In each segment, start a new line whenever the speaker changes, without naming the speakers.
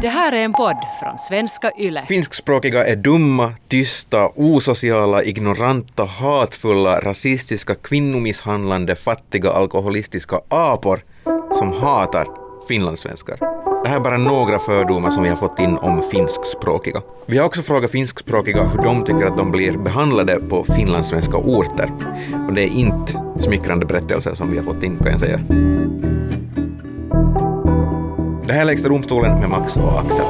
Det här är en podd från svenska YLE.
Finskspråkiga är dumma, tysta, osociala, ignoranta, hatfulla, rasistiska, kvinnomisshandlande, fattiga, alkoholistiska apor som hatar finlandssvenskar. Det här är bara några fördomar som vi har fått in om finskspråkiga. Vi har också frågat finskspråkiga hur de tycker att de blir behandlade på finlandssvenska orter. Och det är inte smickrande berättelser som vi har fått in kan jag säga. Det här är Lägsta domstolen med Max och Axel.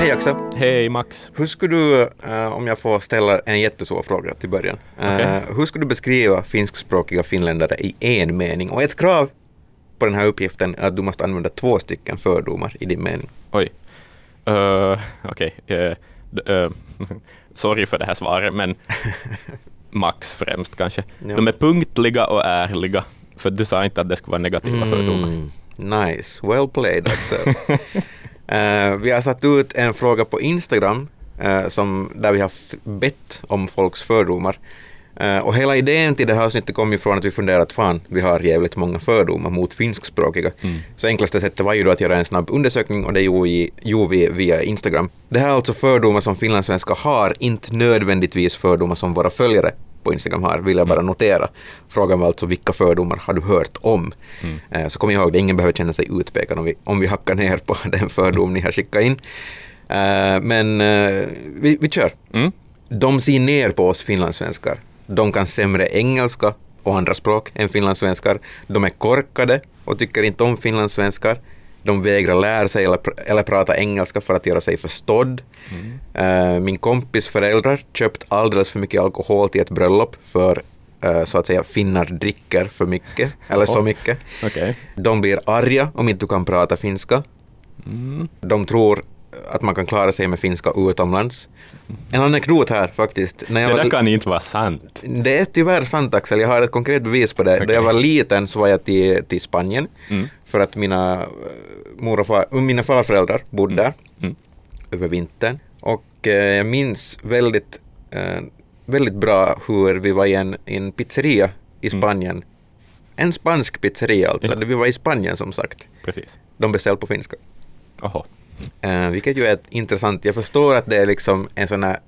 Hej Axel.
Hej Max.
Hur skulle du, eh, om jag får ställa en jättesvår fråga till början, eh,
Okej.
hur skulle du beskriva finskspråkiga finländare i en mening? Och ett krav på den här uppgiften är att du måste använda två stycken fördomar i din mening.
Oj. Uh, Okej. eh, d- eh, sorry för det här svaret, men Max främst kanske.
Ja.
De är punktliga och ärliga, för du sa inte att det skulle vara negativa fördomar.
Mm, nice, well played Axel. Eh, vi har satt ut en fråga på Instagram eh, som, där vi har bett om folks fördomar. Eh, och hela idén till det här avsnittet kom ju från att vi funderade att fan, vi har jävligt många fördomar mot finskspråkiga. Så enklaste sättet var ju då att göra en snabb undersökning och det gjorde vi, via Instagram. Det här är alltså fördomar som finlandssvenskar har, inte nödvändigtvis fördomar som våra följare på Instagram har, vill jag bara notera. Frågan var alltså vilka fördomar har du hört om? Eh, Så kom ihåg det, ingen behöver känna sig utpekad om vi, om vi hackar ner på den fördom ni har skickat in. Eh, Men vi, vi kör.
Mm?
De ser ner på oss finlandssvenskar. De kan sämre engelska och andra språk än finlandssvenskar. De är korkade och tycker inte om finlandssvenskar. De vägrar lära sig eller, pr- eller prata engelska för att göra sig förstådd. Eh, min kompis föräldrar köpt alldeles för mycket alkohol till ett bröllop för eh, så att säga finnar dricker för mycket, eller så mycket.
Okej.
De blir arga om inte du kan prata finska. De tror att man kan klara sig med finska utomlands. En anekdot här faktiskt. När jag
Det
var,
där kan inte vara sant.
det är tyvärr sant Axel, jag har ett konkret bevis på det. När
Okej.
jag var liten så var jag till, till Spanien
Mm.
för att mina, eh, mor och far, mina farföräldrar bodde där
Mm.
över vintern. Och eh, jag minns väldigt, eh, väldigt bra hur vi var i en, i en pizzeria i Spanien. En spansk pizzeria alltså,
Mm. Ja.
vi var i Spanien som sagt.
Precis.
De beställde på finska.
Oho.
Eh, vilket ju är ett intressant, jag förstår att det är liksom en sån här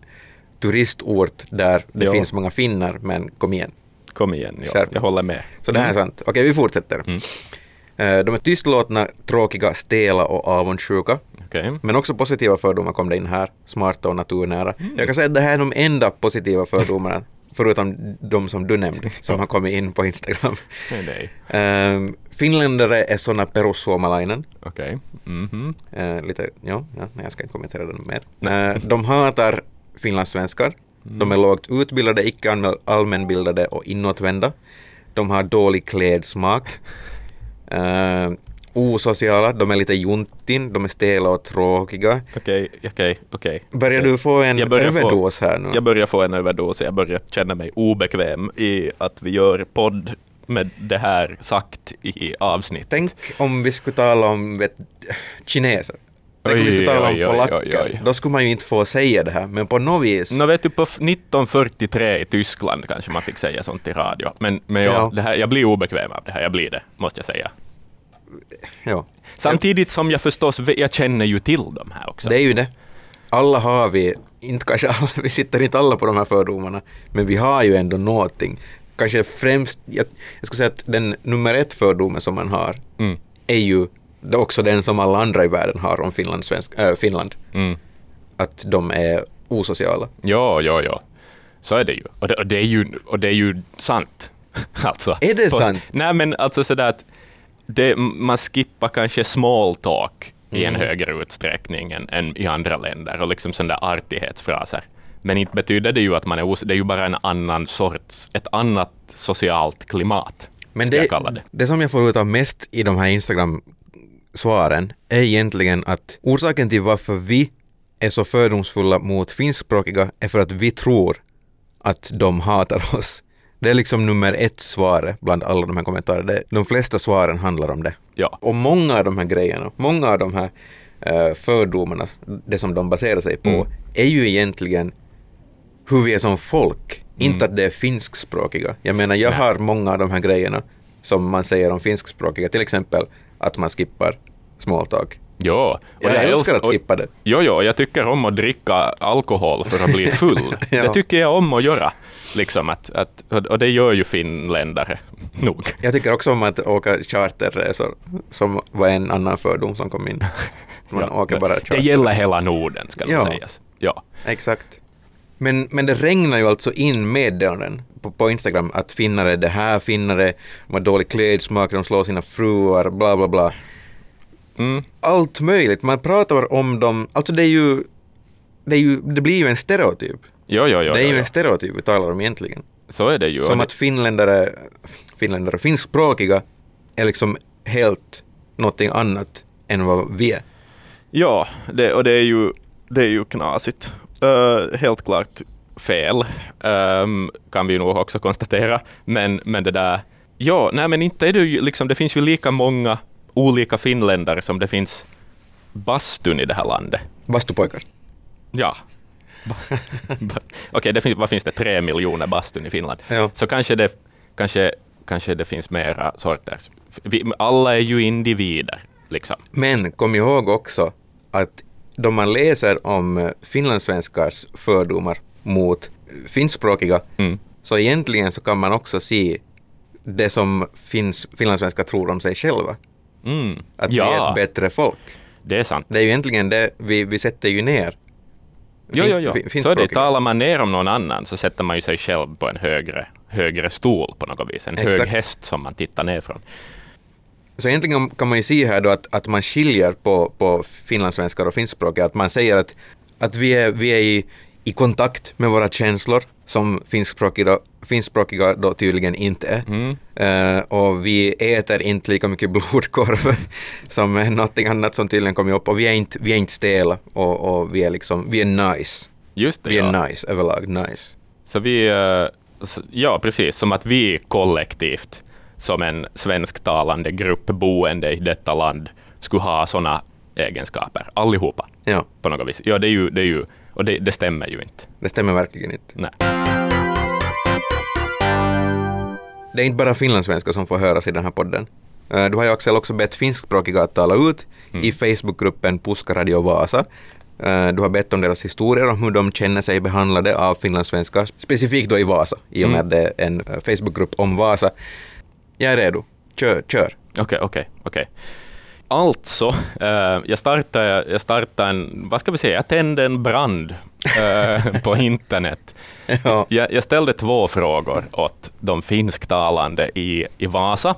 turistort där det
Ja.
finns många finnar, men kom igen.
Kom igen, ja.
Skärp.
jag håller med.
Så det här är sant. Okej, vi fortsätter.
Mm.
Eh, de är tystlåtna, tråkiga, stela och avundsjuka.
Okej.
Men också positiva fördomar kom det in här, smarta och naturnära. Jag kan säga att det här är de enda positiva fördomarna, förutom de som du nämnde, som har kommit in på Instagram.
Nej, nej.
Um, finländare är såna perussuomalainen.
Okej. Mhm.
Eh, lite, ja, ja, jag ska inte kommentera det mer. Eh, de hatar finlandssvenskar. De är lågt utbildade, icke allmän- allmänbildade och inåtvända. De har dålig klädsmak. Eh, osociala, de är lite juntin, de är stela och tråkiga.
Okej, okej, okej.
Börjar du få en
börjar få-
överdos här nu?
Jag börjar få en överdos, jag börjar känna mig obekväm i att vi gör podd med det här sagt i avsnitt.
Tänk om vi skulle tala om vet, kineser. Tänk om vi skulle tala om
oj,
polacker.
oj, oj.
Då skulle man ju inte få säga det här, men på något vis.
Nå vet du, på f- 1943 i Tyskland kanske man fick säga sånt i radio. Men, men ja,
Ja.
Det här, jag blir obekväm av det här, jag blir det, måste jag säga.
Ja.
Samtidigt som jag förstås, jag känner ju till dem här också.
Det är ju det. Alla har vi, inte kanske alla, vi sitter inte alla på de här fördomarna, men vi har ju ändå någonting. Kanske främst, jag, jag skulle säga att den nummer ett fördomen som man har
Mm,
är ju det är också den som alla andra i världen har om Finland, svensk, äh, Finland.
mm.
Att de är osociala.
Ja, ja, ja. Så är det ju. Och det, och det, är, ju, och det är ju sant. alltså,
Är det
På-
sant?
Nej, men alltså sådär att det, man skippar kanske small talk i en
Mm.
högre utsträckning än, än i andra länder och liksom sådana där artighetsfraser. Men inte betyder det ju att man är os- det är ju bara en annan sorts, ett annat socialt klimat,
Men det,
det.
det som jag får ut av mest i de här Instagram-svaren är egentligen att orsaken till varför vi är så fördomsfulla mot finskspråkiga är för att vi tror att de hatar oss. Det är liksom nummer ett svaret bland alla de här kommentarerna. De flesta svaren handlar om det.
Ja.
Och många av de här grejerna, många av de här eh, fördomarna, det som de baserar sig på,
Mm.
är ju egentligen hur vi är som folk. Inte att det är finskspråkiga. Jag menar, jag
Nej.
har många av de här grejerna som man säger om finskspråkiga, till exempel att man skippar small talk.
Jo. och
Jag älskar
älsk-
att skippa det.
Jo, jo, jag tycker om att dricka alkohol för att bli full.
Ja.
Det tycker jag om att göra. Liksom att, att, och det gör ju finländare nog.
Jag tycker också om att åka charterresor, som var en annan fördom som kom in. Man
Ja.
åker bara
Det
charter.
gäller hela Norden, ska det
Ja.
sägas. Ja.
Exakt. Men, men det regnar ju alltså in meddelanden på, på Instagram att finnare är det här, finnare de har dålig klädsmak, de slår sina fruar, bla bla bla.
Mm.
Allt möjligt. Man pratar om dem, alltså det är ju, det, är ju, det blir ju en stereotyp.
Jo, jo, jo.
det är ju en stereotyp vi talar om egentligen.
Så är det ju.
Som att finländare, finländare, finskspråkiga är liksom helt någonting annat än vad vi är.
Ja, det, och det är ju, det är ju knasigt. Eh, helt klart fel, ehm, kan vi nog också konstatera. Men, men det där, ja, nej men inte är det ju liksom, det finns ju lika många olika finländare som det finns bastun i det här landet.
Bastupojkar.
Ja. Okej, det finns, vad finns det, tre miljoner bastun i Finland.
Ja.
Så kanske det, kanske, kanske det finns mera sorter. Vi, alla är ju individer, liksom.
Men kom ihåg också att då man läser om eh, finlandssvenskars fördomar mot eh, finskspråkiga,
Mm.
så egentligen så kan man också se det som finns, finlandssvenskar tror om sig själva.
Mm.
Att vi är
ja,
ett bättre folk.
det är sant.
Det är ju egentligen det, vi, vi sätter ju ner
Jo, jo, jo. Så är det. Talar man ner om någon annan så sätter man ju sig själv på en högre, högre stol på något vis. En hög
Exakt.
häst som man tittar ner från.
Så egentligen kan man ju se här då att, att man skiljer på, på finlandssvenskar och finskspråkiga, att man säger att, att vi är, vi är i, i kontakt med våra känslor, som finskspråkiga, finskspråkiga då tydligen inte är.
Mm.
Eh, och vi äter inte lika mycket blodkorv som någonting annat som tydligen kommer upp. Och vi är inte, vi är inte stela och, och vi är liksom, vi är nice.
Just det,
Vi är
ja.
nice överlag, nice.
Så vi, s- ja precis, som att vi kollektivt, som en svensktalande grupp boende i detta land, skulle ha sådana egenskaper, allihopa,
Ja,
på något vis. Ja, det är ju, det är ju och det, det stämmer ju inte.
det stämmer verkligen inte.
Nej.
Det är inte bara finlandssvenskar som får höras i den här podden. Eh, Du har ju Axel också bett finskspråkiga att tala ut i Facebookgruppen Puskaradio Vasa. Eh, Du har bett om deras historier om hur de känner sig behandlade av finlandssvenskar, specifikt då i Vasa, i och med
Mm.
att det är en eh, Facebookgrupp om Vasa. Jag är redo. Kör, kör.
Okej, okej, okej. Alltså, eh, jag startade, jag startade en, vad ska vi säga, jag tände en brand eh, på internet.
Ja.
Jag, jag ställde två frågor åt de finsktalande i, i Vasa.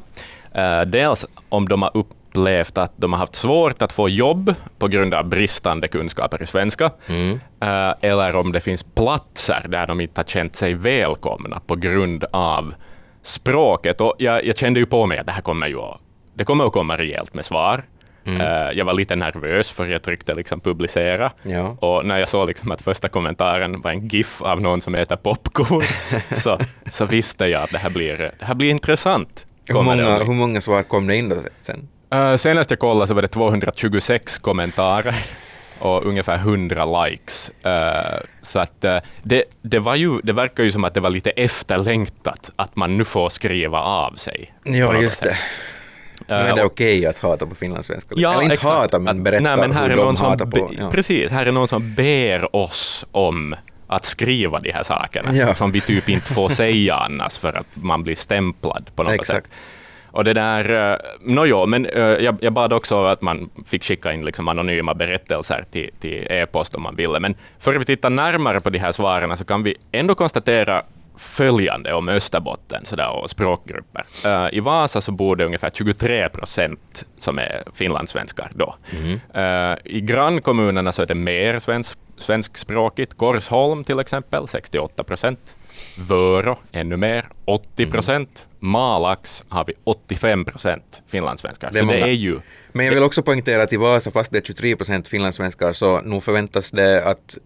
Eh, dels om de har upplevt att de har haft svårt att få jobb på grund av bristande kunskaper i svenska,
Mm.
eh, eller om det finns platser där de inte har känt sig välkomna på grund av språket. Och jag, jag kände ju på mig att det här kommer ju att, det kommer att komma rejält med svar. Eh, jag var lite nervös för jag tryckte liksom publicera.
Ja.
Och när jag såg liksom att första kommentaren var en GIF av någon som äter popcorn, så, så visste jag att det här blir, det här blir intressant.
Hur många, hur många svar kom det in då sen?
Eh, senast jag kollade så var det 226 kommentarer och ungefär 100 likes. Eh, så att eh, det, det, var ju, det verkar ju som att det var lite efterlängtat att man nu får skriva av sig.
Ja, just
sätt.
det. Nu är
Eh,
det
och-
okej att hata på finlandssvenska.
Ja,
Eller inte
exakt.
hata, men berätta
nej, men här
hur
är
de
någon som
hatar på. Ja.
Precis, här är någon som ber oss om att skriva de här sakerna,
Ja.
som vi typ inte får säga annars för att man blir stämplad på något
Exakt.
sätt. Och det där, uh, nåjo, men eh, jag, jag bad också att man fick skicka in liksom anonyma berättelser till, till e-post om man ville. Men före vi tittar närmare på de här svaren så kan vi ändå konstatera följande om Österbotten sådär, och språkgrupper. Eh, I Vasa så bor det ungefär 23 procent som är finlandssvenskar då. Eh, I grannkommunerna så är det mer svensk, svenskspråkigt. Korsholm till exempel, 68 procent. Vörå ännu mer, 80 procent. Malax har vi 85 procent finlandssvenskar.
Det är
så det
många.
är ju...
Men jag vill också poängtera att i Vasa, fast det är 23 procent finlandssvenskar, så nu förväntas det att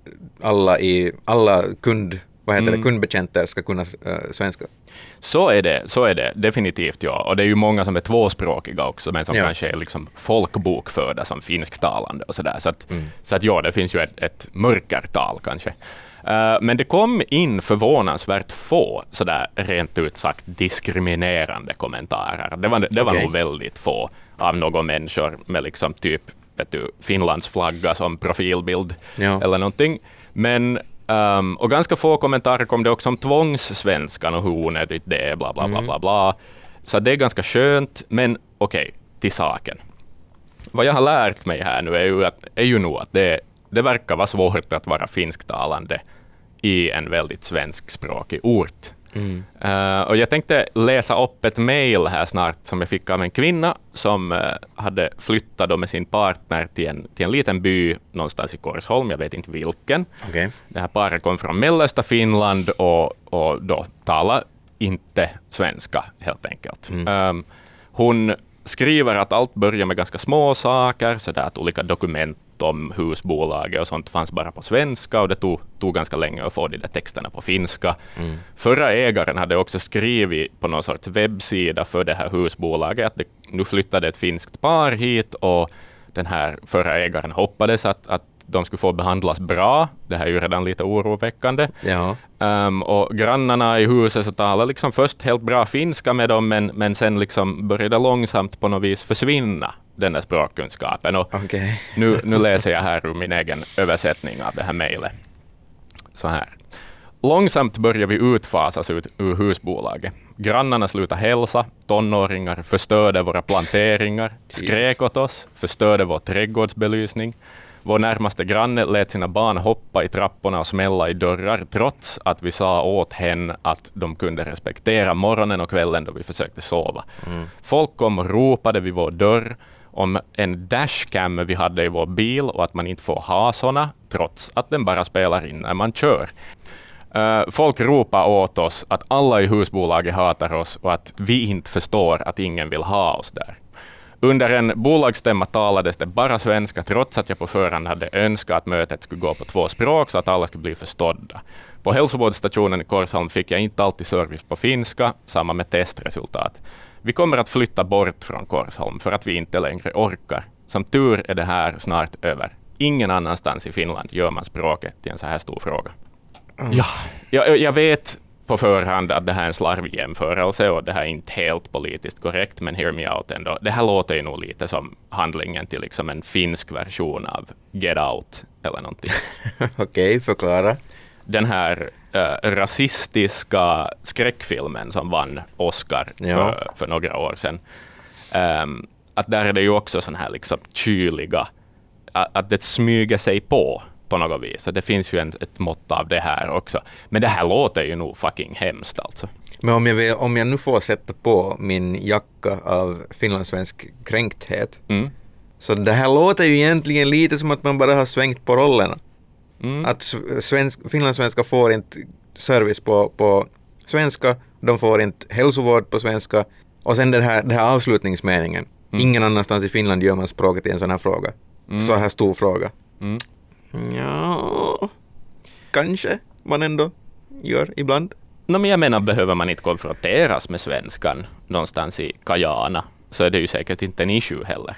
alla, i, alla kund, vad heter
Mm.
det, kundbetjänter ska kunna eh, svenska.
Så är det, så är det definitivt. Ja. Och det är ju många som är tvåspråkiga också, men som
Ja.
kanske är liksom folkbokförda som finsktalande och sådär. Så att,
Mm.
så att ja, det finns ju ett, ett mörkertal kanske. Eh, men det kom in förvånansvärt få sådär rent ut sagt diskriminerande kommentarer. Det var, det var
Okej.
nog väldigt få av några människor med liksom typ vet du, Finlands flagga som profilbild
Ja.
eller någonting. Men, ehm, och ganska få kommentarer kom det också om tvångssvenskan och hur onödigt det är, bla bla
Mm.
bla bla bla. Så det är ganska skönt, men okej, till saken. Vad jag har lärt mig här nu är ju, att, är ju nog att det, det verkar vara svårt att vara finsktalande i en väldigt svenskspråkig ort.
Mm.
Eh, och jag tänkte läsa upp ett mejl här snart som jag fick av en kvinna som eh, hade flyttat då med sin partner till en, till en liten by någonstans i Korsholm, jag vet inte vilken.
Okej.
Det här paret kom från mellersta Finland och, och då talade inte svenska helt enkelt. Um, hon skriver att allt börjar med ganska små saker, så där att olika dokument om husbolaget och sånt fanns bara på svenska och det tog, tog ganska länge att få de där texterna på finska. Förra ägaren hade också skrivit på någon sorts webbsida för det här husbolaget att det, nu flyttade ett finskt par hit och den här förra ägaren hoppades att, att de skulle få behandlas bra. Det här är ju redan lite oroväckande.
Ja.
Um, och grannarna i huset så talade liksom först helt bra finska med dem, men, men sen liksom började långsamt på något vis försvinna, den där språkkunskapen. Och
Okej.
nu, nu läser jag här ur min egen översättning av det här mejlet. Så här. Långsamt börjar vi utfasas ut ur husbolaget. Grannarna slutade hälsa, tonåringar förstörde våra planteringar, skrek åt oss, förstörde vår trädgårdsbelysning. Vår närmaste granne lät sina barn hoppa i trapporna och smälla i dörrar, trots att vi sa åt henne att de kunde respektera morgonen och kvällen då vi försökte sova. Folk kom och ropade vid vår dörr om en dashcam vi hade i vår bil och att man inte får ha sådana, trots att den bara spelar in när man kör. Eh, folk ropar åt oss att alla i husbolaget hatar oss och att vi inte förstår att ingen vill ha oss där. Under en bolagsstämma talades det bara svenska, trots att jag på förhand hade önskat att mötet skulle gå på två språk, så att alla skulle bli förstådda. På hälsovårdsstationen i Korsholm fick jag inte alltid service på finska, samma med testresultat. Vi kommer att flytta bort från Korsholm för att vi inte längre orkar. Som tur är det här snart över. Ingen annanstans i Finland gör man språket till en så här stor fråga. Ja, jag, jag vet på förhand att det här är en slarvig jämförelse och det här är inte helt politiskt korrekt, men hear me out ändå. Det här låter ju nog lite som handlingen till liksom en finsk version av Get Out eller någonting.
Okej, förklara.
Den här eh, rasistiska skräckfilmen som vann Oscar
Ja.
för, för några år sedan. Ehm, att där är det ju också sån här liksom kyliga, att, att det smyger sig på på något vis. Så det finns ju en, ett mått av det här också. Men det här låter ju nog fucking hemskt alltså.
Men om jag, vill, om jag nu får sätta på min jacka av finlandssvensk kränkthet,
Mm.
så det här låter ju egentligen lite som att man bara har svängt på rollerna.
Mm.
Att svensk, finlandssvenskar får inte service på, på svenska, de får inte hälsovård på svenska, och sen den här, den här avslutningsmeningen.
Mm.
Ingen annanstans i Finland gör man språket i en sån här fråga. Så här stor fråga.
Mm.
Ja, kanske man ändå gör ibland.
No, men jag menar, behöver man inte konfronteras med svenskan någonstans i Kajana, så är det ju säkert inte en issue heller.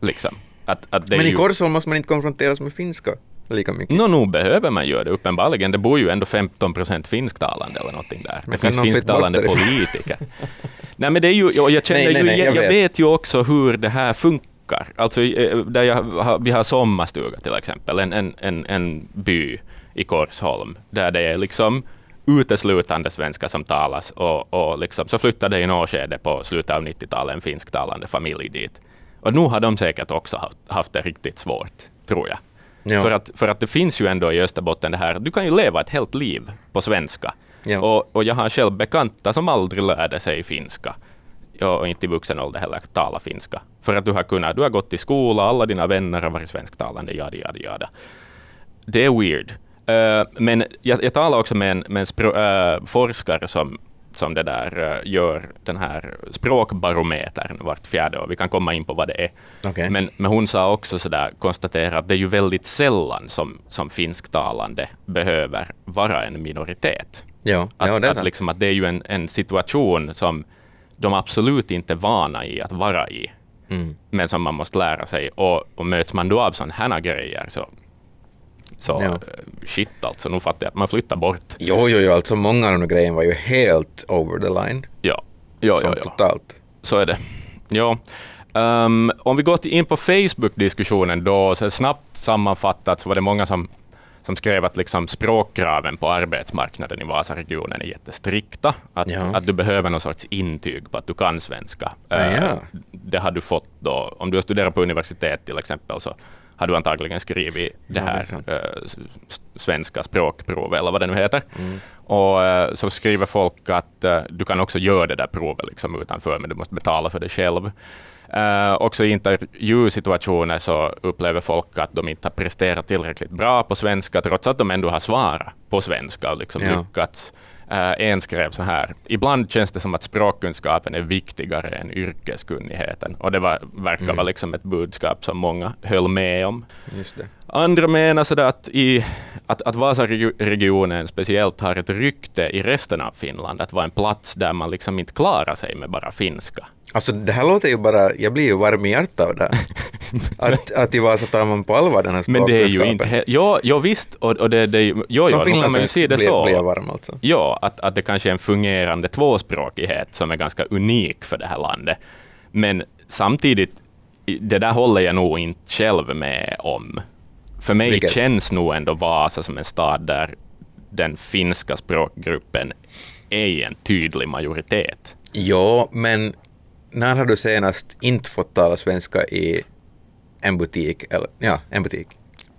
Liksom. Att, att
Men i
ju...
Korsholm måste man inte konfronteras med finska lika mycket.
Nå, nog behöver man göra det uppenbarligen. Det bor ju ändå 15 procent finsktalande eller någonting där.
Men
det finns finsktalande politiker. nej, men det är ju, jag känner
Nej, nej,
ju,
nej,
jag,
jag
jag
vet.
vet ju också hur det här funkar. Alltså, eh, där jag, vi har sommarstuga till exempel, en, en, en, en by i Korsholm, där det är liksom uteslutande svenska som talas och, och liksom, så flyttade i något skede på slutet av 90-talet en finsktalande familj dit. Och nu har de säkert också haft, haft det riktigt svårt, tror jag.
Ja.
För, att, för att det finns ju ändå i Österbotten det här, du kan ju leva ett helt liv på svenska.
Ja.
Och, och jag har själv bekanta som aldrig lärde sig finska. Och inte i vuxen ålder heller tala finska. För att du har kunnat, du har gått i skola, alla dina vänner har varit svensktalande, jada, jada, jada. Det är weird. Eh, men jag, jag talade också med en, med en spro, eh, forskare som, som det där eh, gör den här språkbarometern vart fjärde år. Vi kan komma in på vad det är.
Okej.
Men, men hon sa också sådär, konstatera att det är ju väldigt sällan som, som finsktalande behöver vara en minoritet.
Ja,
Att,
ja det är
att, liksom, att det är ju en, en situation som de absolut inte är vana i att vara i,
Mm.
men som man måste lära sig. Och, och möts man då av sådana här grejer så, så
Ja.
eh, shit alltså, nu fattar jag att man flyttar bort.
Jo, jo, jo, alltså många av de grejerna var ju helt over the line.
Ja, ja,
som
ja, ja.
totalt.
så är det. Ja. Ehm, om vi går in på Facebook-diskussionen då, så snabbt sammanfattat så var det många som, som skrev att liksom språkkraven på arbetsmarknaden i Vasaregionen är jättestrikta. Att,
Ja.
att du behöver någon sorts intyg på att du kan svenska.
Ja.
Det har du fått då, om du har studerat på universitet till exempel, så har du antagligen skrivit det
Ja, det är
här eh, s- s- svenska språkprovet eller vad det nu heter.
Mm.
Och eh, så skriver folk att eh, du kan också göra det där provet liksom utanför, men du måste betala för det själv. Eh, också i intervjusituationer så upplever folk att de inte har presterat tillräckligt bra på svenska, trots att de ändå har svarat på svenska och liksom
Ja.
lyckats. Eh, en skrev så här, ibland känns det som att språkkunskapen är viktigare än yrkeskunnigheten. Och det var, verkar
Mm.
vara liksom ett budskap som många höll med om. Andra menar sådär att, i, att, att Vasaregionen speciellt har ett rykte i resten av Finland att vara en plats där man liksom inte klarar sig med bara finska.
Alltså det här låter ju bara, jag blir ju varm i hjärtat av det här. att, att i Vasa tar man på allvar den här
Men det är ju
språkkunskapen.
inte... he- Ja, ja visst, och, och det, det, jo, jo,
Som finlandssvensk blir,
så.
blir jag varm alltså.
Ja, att, att det kanske är en fungerande tvåspråkighet som är ganska unik för det här landet. Men samtidigt, det där håller jag nog inte själv med om. För mig
Vilket?
känns nog ändå Vasa som en stad där den finska språkgruppen är i en tydlig majoritet.
Jo, men när har du senast inte fått tala svenska i en butik? Eller, ja, en butik.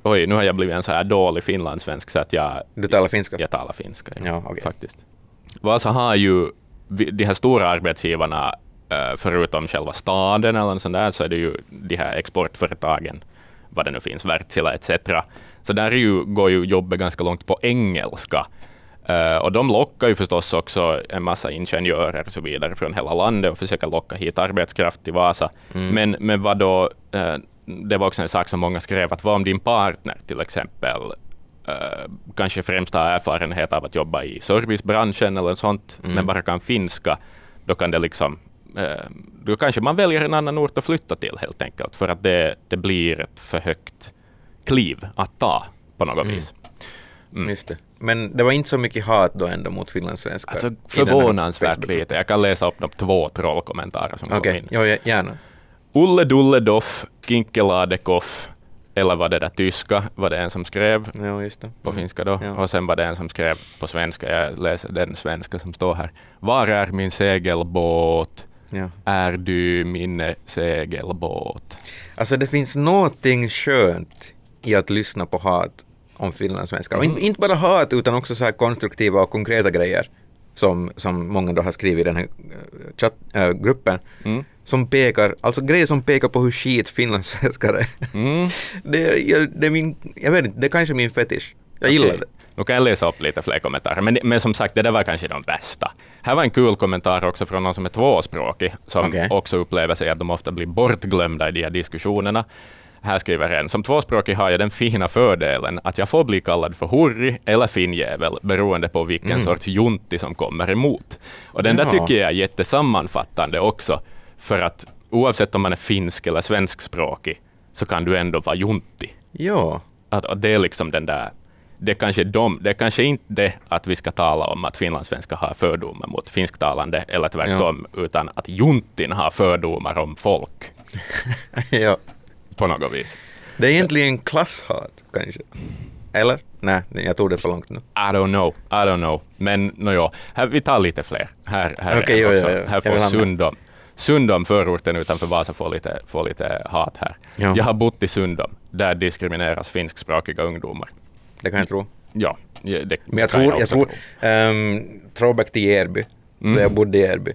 Oj, nu har jag blivit en så här dålig finlandssvensk så att jag,
Du talar finska?
jag talar finska.
Ja, okej.
Faktiskt. Vasa har ju de här stora arbetsgivarna, eh, förutom själva staden eller sånt där, så är det ju de här exportföretagen, vad det nu finns, Wärtsilä etc. Så där är ju, går ju jobbet ganska långt på engelska. Eh, och de lockar ju förstås också en massa ingenjörer och så vidare från hela landet och försöker locka hit arbetskraft till Vasa. Men, men vad då, eh, det var också en sak som många skrev, att vad om din partner till exempel eh, kanske främst har erfarenhet av att jobba i servicebranschen eller sånt, men bara kan finska, då kan det liksom då kanske man väljer en annan ort att flytta till helt enkelt, för att det, det blir ett för högt kliv att ta på något vis. Mm.
Just det. Men det var inte så mycket hat då ändå mot finlandssvenskar?
Alltså förvånansvärt lite. Jag kan läsa upp de två trollkommentarer som
Okej,
kom in.
jo, ja, gärna.
Ulle Dulle Doff, Kinkeladekov, eller var det där tyska, var det en som skrev
det.
på finska då.
Ja.
Och sen var det en som skrev på svenska, jag läser den svenska som står här. Var är min segelbåt?
Ja.
Är du min segelbåt?
Alltså det finns någonting skönt i att lyssna på hat om finlandssvenskar. Och
Mm.
inte, bara hat utan också så här konstruktiva och konkreta grejer som, som många då har skrivit i den här eh, chatt, äh, gruppen.
Mm.
Som pekar, alltså grejer som pekar på hur skit finlandssvenskar är.
Mm.
det, jag, det är min, jag vet inte, det är kanske min fetisch. Jag gillar
Okej.
det.
Nu kan jag läsa upp lite fler kommentarer, men, men som sagt, det där var kanske de bästa. Här var en kul kommentar också från någon som är tvåspråkig, som
Okej.
också upplever sig att de ofta blir bortglömda i de här diskussionerna. Här skriver en, som tvåspråkig har jag den fina fördelen att jag får bli kallad för hurri eller finnjävel beroende på vilken sorts junti som kommer emot. Och den där
Mm. Ja.
tycker jag är jättesammanfattande också, för att oavsett om man är finsk eller svenskspråkig så kan du ändå vara junti
Ja.
att, att det är liksom den där, det är kanske de, det är kanske inte det att vi ska tala om att finlandssvenskar har fördomar mot finsktalande eller tvärtom, utan att juntin har fördomar om folk
ja.
på något vis.
Det är egentligen klasshat kanske. Eller? Nej, jag tog det för långt nu.
I don't know, I don't know. Men nåja, här, vi tar lite fler. Här, här, är
jo, jo, jo.
här får. Sundom. Sundom, förorten utanför Vasa, får lite, får lite hat här.
Ja.
Jag har bott i Sundom. Där diskrimineras finskspråkiga ungdomar.
Det kan jag tro.
Ja, det
Men jag tror, jag
också
tror,
tro.
um, throwback till Järby, där jag bodde i Järby.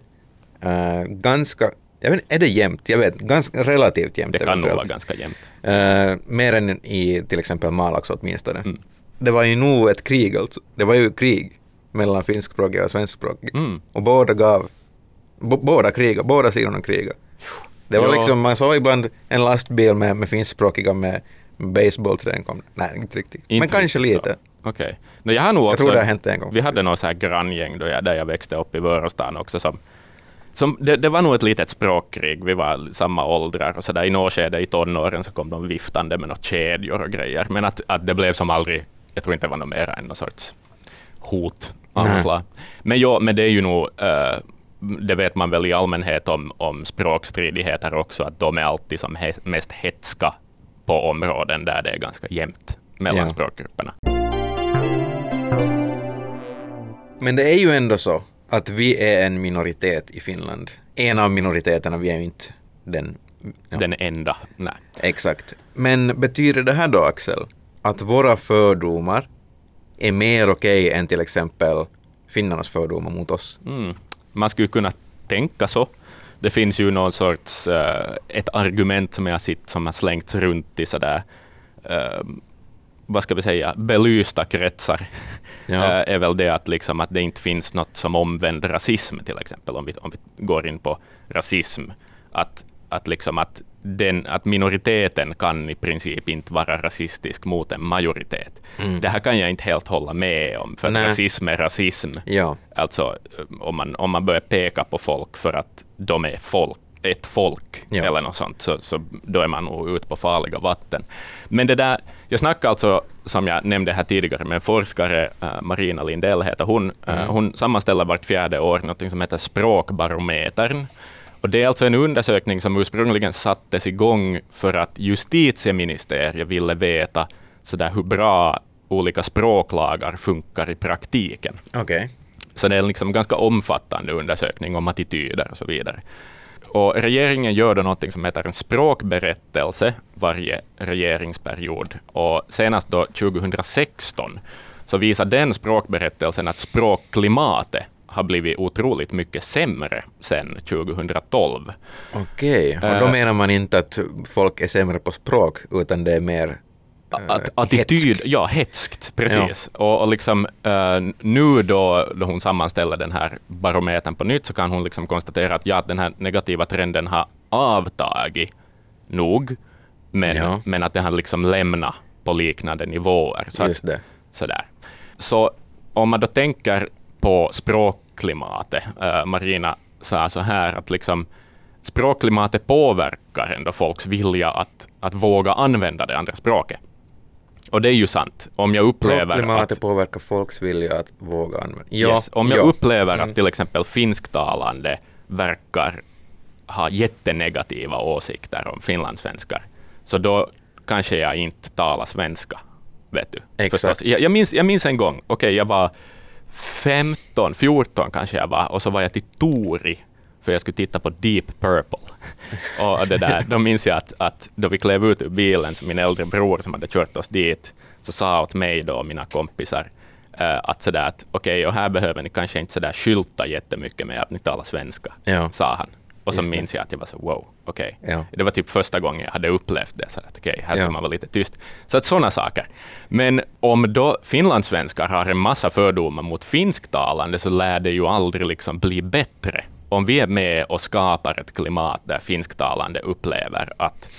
Uh, ganska, jag vet är det jämnt? Jag vet ganska relativt jämnt
Det kan nog vara ganska jämnt.
Uh, mer än i till exempel Malax åtminstone.
Mm.
Det var ju nog ett krig alltså. Det var ju krig mellan finskspråkiga och svenskspråkiga.
Mm.
Och båda gav, båda kriga, båda sidorna kriga. Det var
Ja.
liksom, man såg ibland en lastbil med, med finskspråkiga med baseballträn kom. Nej, inte riktigt.
Inte
Men kanske
riktigt
lite.
Okej. No, jag har nog
Jag tror det har hänt en gång.
Vi hade något så här granngäng då jag, där jag växte upp i Vörostan också som som, det, det var nog ett litet språkkrig, vi var samma åldrar och så där i något skede i tonåren så kom de viftande med några kedjor och grejer, men att, att det blev som aldrig, jag tror inte det var något mer än någon sorts hot något. Men, ja, men det är ju nog, eh, det vet man väl i allmänhet om, om språkstridigheter också, att de är alltid som he, mest hetska på områden där det är ganska jämnt mellan
Ja.
språkgrupperna.
Men det är ju ändå så att vi är en minoritet i Finland. En av minoriteterna, vi är ju inte den. Ja,
Den enda. Nej.
Exakt. Men betyder det här då, Axel, att våra fördomar är mer okej än till exempel finnarnas fördomar mot oss?
Mm. Man skulle kunna tänka så. Det finns ju någon sorts, eh, ett argument som jag sett som har slängts runt i sådär, eh, vad ska vi säga, belysta kretsar,
Ja.
eh, är väl det att, liksom, att det inte finns något som omvänd rasism till exempel, om vi, om vi går in på rasism. Att, att, liksom att, den, att minoriteten kan i princip inte vara rasistisk mot en majoritet. Det här kan jag inte helt hålla med om, för att
Mm. Nej.
rasism är rasism.
Ja,
Alltså om man, om man börjar peka på folk för att de är folk, ett folk
Ja.
eller något sånt, så, så då är man nog ute på farliga vatten. Men det där, jag snackade alltså, som jag nämnde här tidigare, med en forskare, eh, Marina Lindell heter hon, Eh, hon sammanställer vart fjärde år något som heter Språkbarometern. Och det är alltså en undersökning som ursprungligen sattes igång för att justitieministeriet ville veta så där hur bra olika språklagar funkar i praktiken.
okej.
Så det är liksom en ganska omfattande undersökning om attityder och så vidare. Och regeringen gör då något som heter en språkberättelse varje regeringsperiod. Och senast då 2016 så visar den språkberättelsen att språkklimatet har blivit otroligt mycket sämre sedan 2012.
Okej, och då
Eh.
menar man inte att folk är sämre på språk, utan det är mer
Att,
eh,
attityd,
hetsk.
ja, hetskt, precis. Och, och liksom, eh, nu då, då hon sammanställer den här barometern på nytt, så kan hon liksom konstatera att ja, den här negativa trenden har avtagit nog, men,
Ja.
men att den har liksom lämnat på liknande nivåer. Så, att,
Just det.
sådär. så om man då tänker på språkklimatet, eh, Marina sa så här att liksom, språkklimatet påverkar ändå folks vilja att, att våga använda det andra språket. Och det är ju sant. Om jag upplever
Språkklimatet
att,
påverkar folks vilja att våga använda. Ja,
yes, om jag
ja.
upplever
Mm.
att till exempel finsktalande verkar ha jättenegativa åsikter om finlandssvenskar, så då kanske jag inte talar svenska. Vet du?
Exakt.
Förstås. Jag, jag, minns, jag minns en gång, okej, jag var 15, 14 kanske jag var, och så var jag till Tori för jag skulle titta på Deep Purple. och det där, då minns jag att, att då vi klev ut ur bilen, så min äldre bror som hade kört oss dit, så sa åt mig då och mina kompisar eh, att sådär att okej, och här behöver ni kanske inte sådär skylta jättemycket med att ni talar svenska,
Ja.
sa han. Och så
Just det.
minns jag att jag var så wow, okej.
Ja.
Det var typ första gången jag hade upplevt det, så att okej, här ska
Ja.
man vara lite tyst. Så att sådana saker. Men om då finlandssvenskar har en massa fördomar mot finsktalande, så lär det ju aldrig liksom bli bättre. Om vi är med och skapar ett klimat där finsktalande upplever att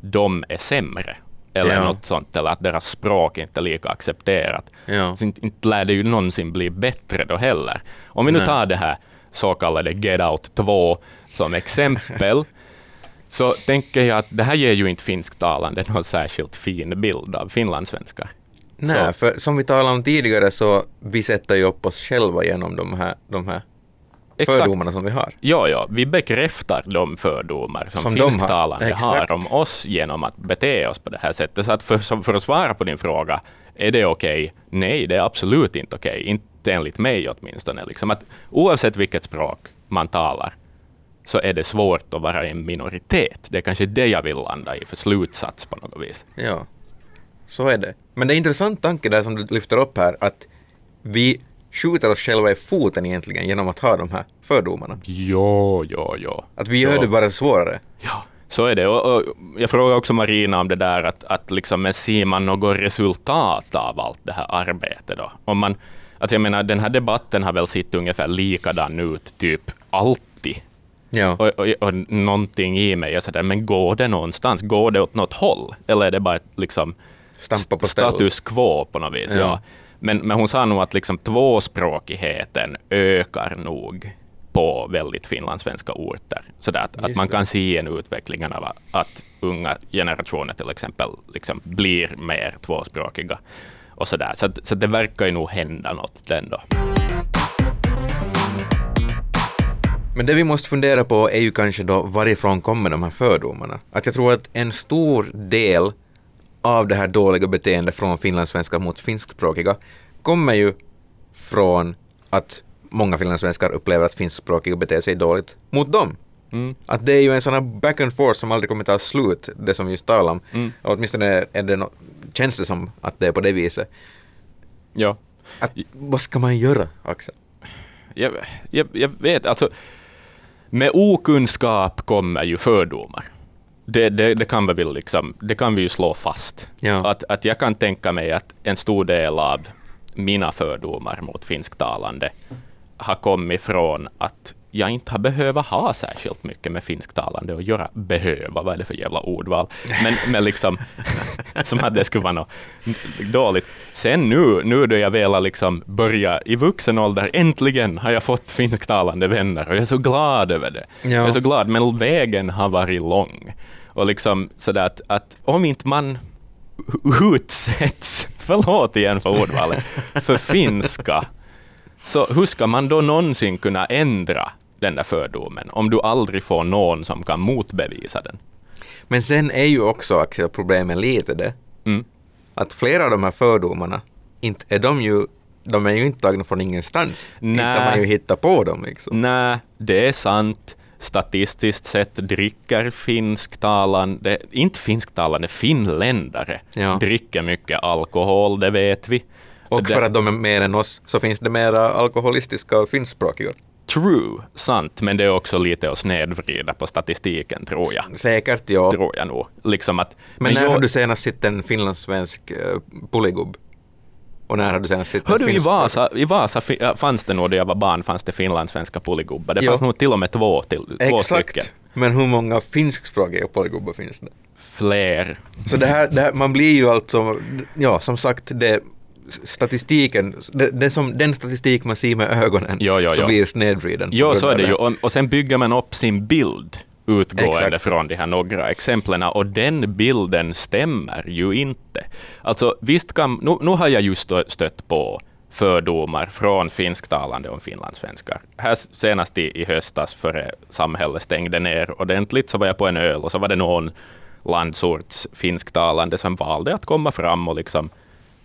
de är sämre, eller
Ja.
något sånt, eller att deras språk inte är lika accepterat, så inte, inte lär det ju någonsin bli bättre då heller. Om vi nu
Nej.
tar det här så kallade Get Out 2 som exempel, så tänker jag att det här ger ju inte finsktalande någon särskilt fin bild av finlandssvenskar.
Nej,
Så-
för som vi talade om tidigare så vi sätter ju upp oss själva genom de här, de här
Exakt.
fördomarna som vi har.
Ja, ja, vi bekräftar de fördomar som,
Som de har.
finsktalande har,
Exakt.
om oss genom att bete oss på det här sättet. Så att för, för att svara på din fråga, är det okej? Nej, det är absolut inte okej. Inte enligt mig åtminstone. Liksom att oavsett vilket språk man talar, så är det svårt att vara en minoritet. Det är kanske det jag vill landa i för slutsats på något vis.
Ja, så är det. Men det är en intressant tanke där som du lyfter upp här att vi skjuter oss själva i foten egentligen genom att ha de här fördomarna.
Jo, jo, jo.
Att vi gör
Jo.
det bara svårare.
Ja, så är det. Och, och jag frågar också Marina om det där att, att liksom, ser man något resultat av allt det här arbetet då? Om man, Alltså jag menar, den här debatten har väl sett ungefär likadan ut, typ alltid.
Ja.
Och, och, och någonting i mig är sådär, men går det någonstans? Går det åt något håll? Eller är det bara liksom
Stampa på ställ.
status quo på något vis?
Ja.
Ja. Men, men hon sa nog att liksom tvåspråkigheten ökar nog på väldigt finlandssvenska orter. Så att, att man
det.
kan se en utveckling av att unga generationer till exempel liksom blir mer tvåspråkiga. Och så där. Så, att, så att det verkar ju nog hända något ändå.
Men det vi måste fundera på är ju kanske då varifrån kommer de här fördomarna? Att jag tror att en stor del av det här dåliga beteendet från finlandssvenskar mot finskspråkiga kommer ju från att många finlandssvenskar upplever att finskspråkiga beter sig dåligt mot dem.
Mm.
Att det är ju en sån här back and forth som aldrig kommer ta slut, det som vi just talade om.
Mm.
Och åtminstone är det no- känns det som att det är på det viset.
Ja.
Att, vad ska man göra, Axel?
jag, jag, jag vet, alltså med okunskap kommer ju fördomar. Det, det, det, kan vi väl liksom, det kan vi ju slå fast.
Ja.
Att, att jag kan tänka mig att en stor del av mina fördomar mot finsktalande har kommit från att jag inte har behövt ha särskilt mycket med finsktalande att göra. Behöva, vad är det för jävla ordval? Men, men liksom, som att det skulle vara något dåligt. Sen nu, nu då jag väl har liksom börja i vuxen ålder, äntligen har jag fått finsktalande vänner och jag är så glad över det.
Ja.
Jag är så glad, men vägen har varit lång. Och liksom sådär att, att om inte man utsätts, förlåt igen för ordvalet, för finska, så hur ska man då någonsin kunna ändra den där fördomen om du aldrig får någon som kan motbevisa den?
Men sen är ju också, Axel, problemet lite det,
Mm.
att flera av de här fördomarna, inte är de ju de är ju inte tagna från ingenstans. Inte har
Nej.
man ju hittat på dem liksom.
Nej, det är sant. Statistiskt sett dricker finsktalande, inte finsktalande, finländare
Ja.
dricker mycket alkohol, det vet vi.
Och för att de är mer än oss så finns det mera alkoholistiska och finskspråkiga.
True, sant, men det är också lite att snedvrida på statistiken, tror jag.
Säkert, ja.
Tror jag nog. Liksom att,
Men när
jag-
har du senast sett en finlandssvensk uh, poligubb? Och när har du senast sett
Hör
en
du, i Vasa, i Vasa fanns det nog, då jag var barn, fanns det finlandssvenska poligubbar. Det
Jo.
fanns nog till och med två, till, två
Exakt.
stycken.
Men hur många finskspråkiga poligubbar finns det?
Fler.
Så det här, det här, man blir ju alltså, ja som sagt, det, statistiken, det som, den statistik man ser med ögonen
Jo, jo,
så
jo.
blir snedvriden.
Jo, så är det ju. Och, och sen bygger man upp sin bild utgående
Exakt.
från de här några exemplen, och den bilden stämmer ju inte. Alltså, visst kan, nu, nu har jag just stö- stött på fördomar från finsktalande om finlandssvenskar. Här senast i, i höstas, före samhället stängde ner ordentligt, så var jag på en öl och så var det någon landsorts finsktalande som valde att komma fram och liksom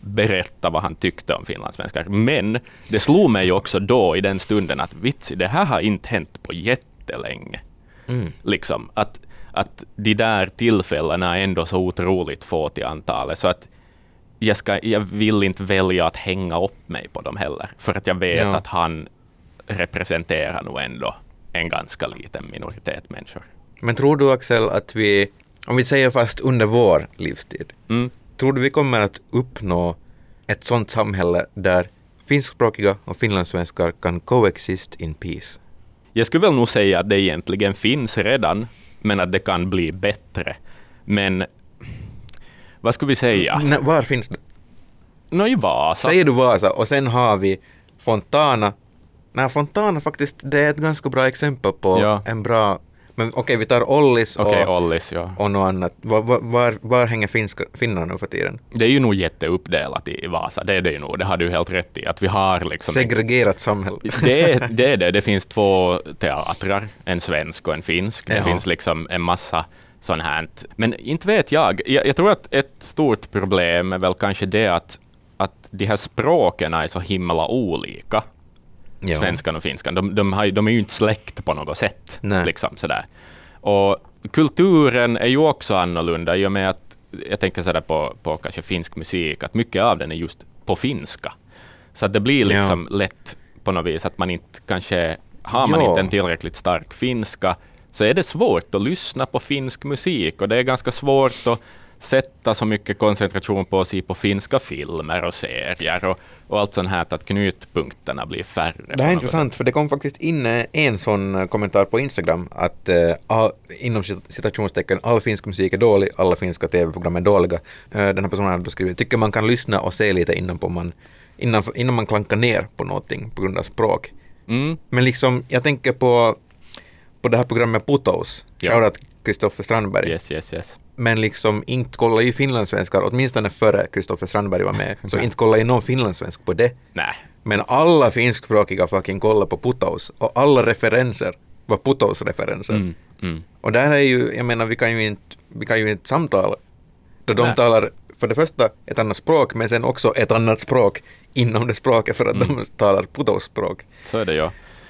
berätta vad han tyckte om finlandssvenskar. Men det slog mig också då i den stunden att vitsi, det här har inte hänt på jättelänge.
Mm.
Liksom, att, att de där tillfällena är ändå så otroligt få till antalet, så att jag, ska, jag vill inte välja att hänga upp mig på dem heller, för att jag vet
Ja.
att han representerar nog ändå en ganska liten minoritet människor.
Men tror du Axel att vi, om vi säger fast under vår livstid,
Mm.
Tror du vi kommer att uppnå ett sådant samhälle där finskspråkiga och finlandssvenskar kan coexist in peace?
Jag skulle väl nog säga att det egentligen finns redan, men att det kan bli bättre. Men vad skulle vi säga?
N- var finns det?
Nå, i Vasa.
Säger du Vasa och sen har vi Fontana. Nej, Fontana faktiskt, det är ett ganska bra exempel på
Ja.
en bra... Men okej, vi tar Ollis och,
Ollis, ja.
och något annat. Var, var, var, hänger finska, finnarna nu för tiden?
Det är ju nog jätteuppdelat i Vasa, det är det ju nog, det har du helt rätt i, att vi har liksom...
Segregerat samhälle.
Det är, det det, det finns två teatrar, en svensk och en finsk. Det
Ja.
finns liksom en massa sånt här. Men inte vet jag. jag. Jag tror att ett stort problem är väl kanske det att, att de här språken är så himla olika.
Ja.
svenskan och finskan. De, de, har, de är ju inte släkt på något sätt.
Nej.
Liksom, sådär. Och kulturen är ju också annorlunda i och med att jag tänker sådär på, på kanske finsk musik, att mycket av den är just på finska. Så att det blir liksom lätt på något vis att man inte kanske, har man
Ja.
inte en tillräckligt stark finska, så är det svårt att lyssna på finsk musik och det är ganska svårt att sätta så mycket koncentration på att se på finska filmer och serier och, och allt sånt här att knutpunkterna blir färre.
Det här är intressant, för det kom faktiskt in eh, en sån eh, kommentar på Instagram att eh, all, inom cit- citationstecken all finsk musik är dålig, alla finska tv-program är dåliga. Eh, den här personen hade skrivit, tycker man kan lyssna och se lite innan, på man, innan, innan man klankar ner på någonting på grund av språk.
sätt. Mm,
Men liksom, jag tänker på, på det här programmet Putos,
Ja.
shoutout Kristoffer Strandberg.
yes, yes, yes.
Men liksom inte kolla i finlandssvenskar, åtminstone före Kristoffer Strandberg var med, så inte kolla i någon finlandssvensk på det.
Nej,
Men alla finskspråkiga fucking kollar på Putos och alla referenser var Putos-referenser.
mm, mm.
Och där är ju, jag menar, vi kan ju inte, vi kan ju inte samtala. Då de
Nej.
talar för det första ett annat språk, men sen också ett annat språk inom det språket för att
Mm.
de talar Putos-språk.
Så är det ju.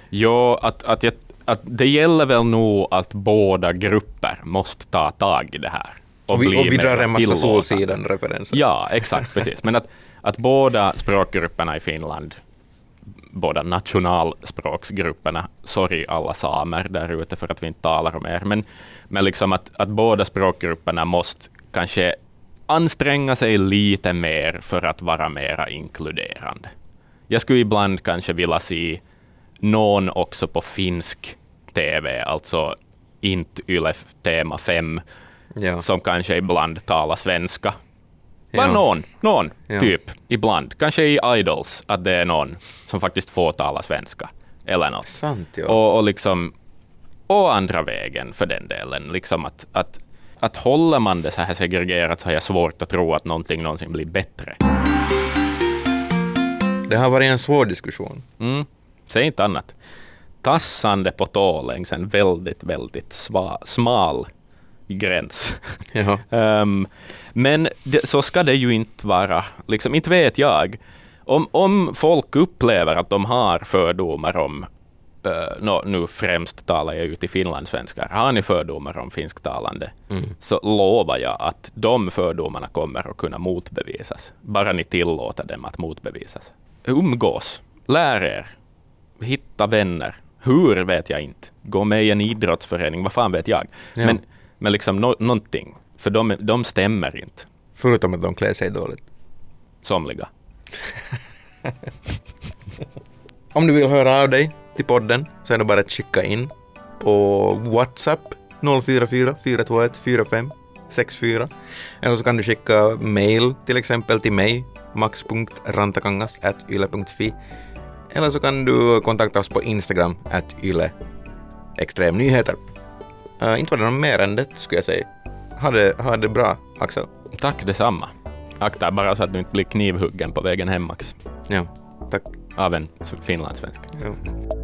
Jo, att, att, jag, att det gäller väl nog att båda grupper måste ta tag i det här.
Och vi,
bli
och vi drar en massa. Solsidan-referenser.
Ja, exakt, precis. Men att, att båda språkgrupperna i Finland, båda nationalspråksgrupperna, sorry alla samer där ute för att vi inte talar om er, men, men liksom att, att båda språkgrupperna måste kanske anstränga sig lite mer för att vara mera inkluderande. Jag skulle ibland kanske vilja se någon också på finsk TV, alltså inte Yle Tema 5,
Ja.
som kanske ibland talar svenska. Bara
Ja.
någon, någon
Ja.
typ, ibland. Kanske i Idols, att det är någon som faktiskt får tala svenska. Eller något.
Sant, ja.
Och, och liksom, och andra vägen för den delen. Liksom att, att, att håller man det så här segregerat så har jag svårt att tro att någonting någonsin blir bättre.
Det har varit en svår diskussion.
Mm, säg inte annat. Tassande på tå längs en väldigt, väldigt sva, smal gräns. Ehm, men det, så ska det ju inte vara. Liksom, inte vet jag. Om, om folk upplever att de har fördomar om, eh, nå, nu främst talar jag ut i finlandssvenskar, har ni fördomar om finsktalande,
Mm.
så lovar jag att de fördomarna kommer att kunna motbevisas. Bara ni tillåter dem att motbevisas. Umgås, lär er, hitta vänner. Hur vet jag inte. Gå med i en idrottsförening, vad fan vet jag.
Ja.
Men, men liksom no, någonting, för de, de stämmer inte,
Förutom att de klär sig dåligt.
somliga.
Om du vill höra av dig till podden så är det bara att skicka in på WhatsApp 044 421 45 64 eller så kan du skicka mail till exempel till mig max.rantakangas.yle.fi eller så kan du kontakta oss på Instagram at yle extremnyheter. Uh, inte var det något mer än det skulle jag säga. Ha det, ha det bra Axel.
Tack detsamma. Akta bara så att du inte blir knivhuggen på vägen hem, Max.
Ja, tack.
Av en finlandssvensk.
Ja.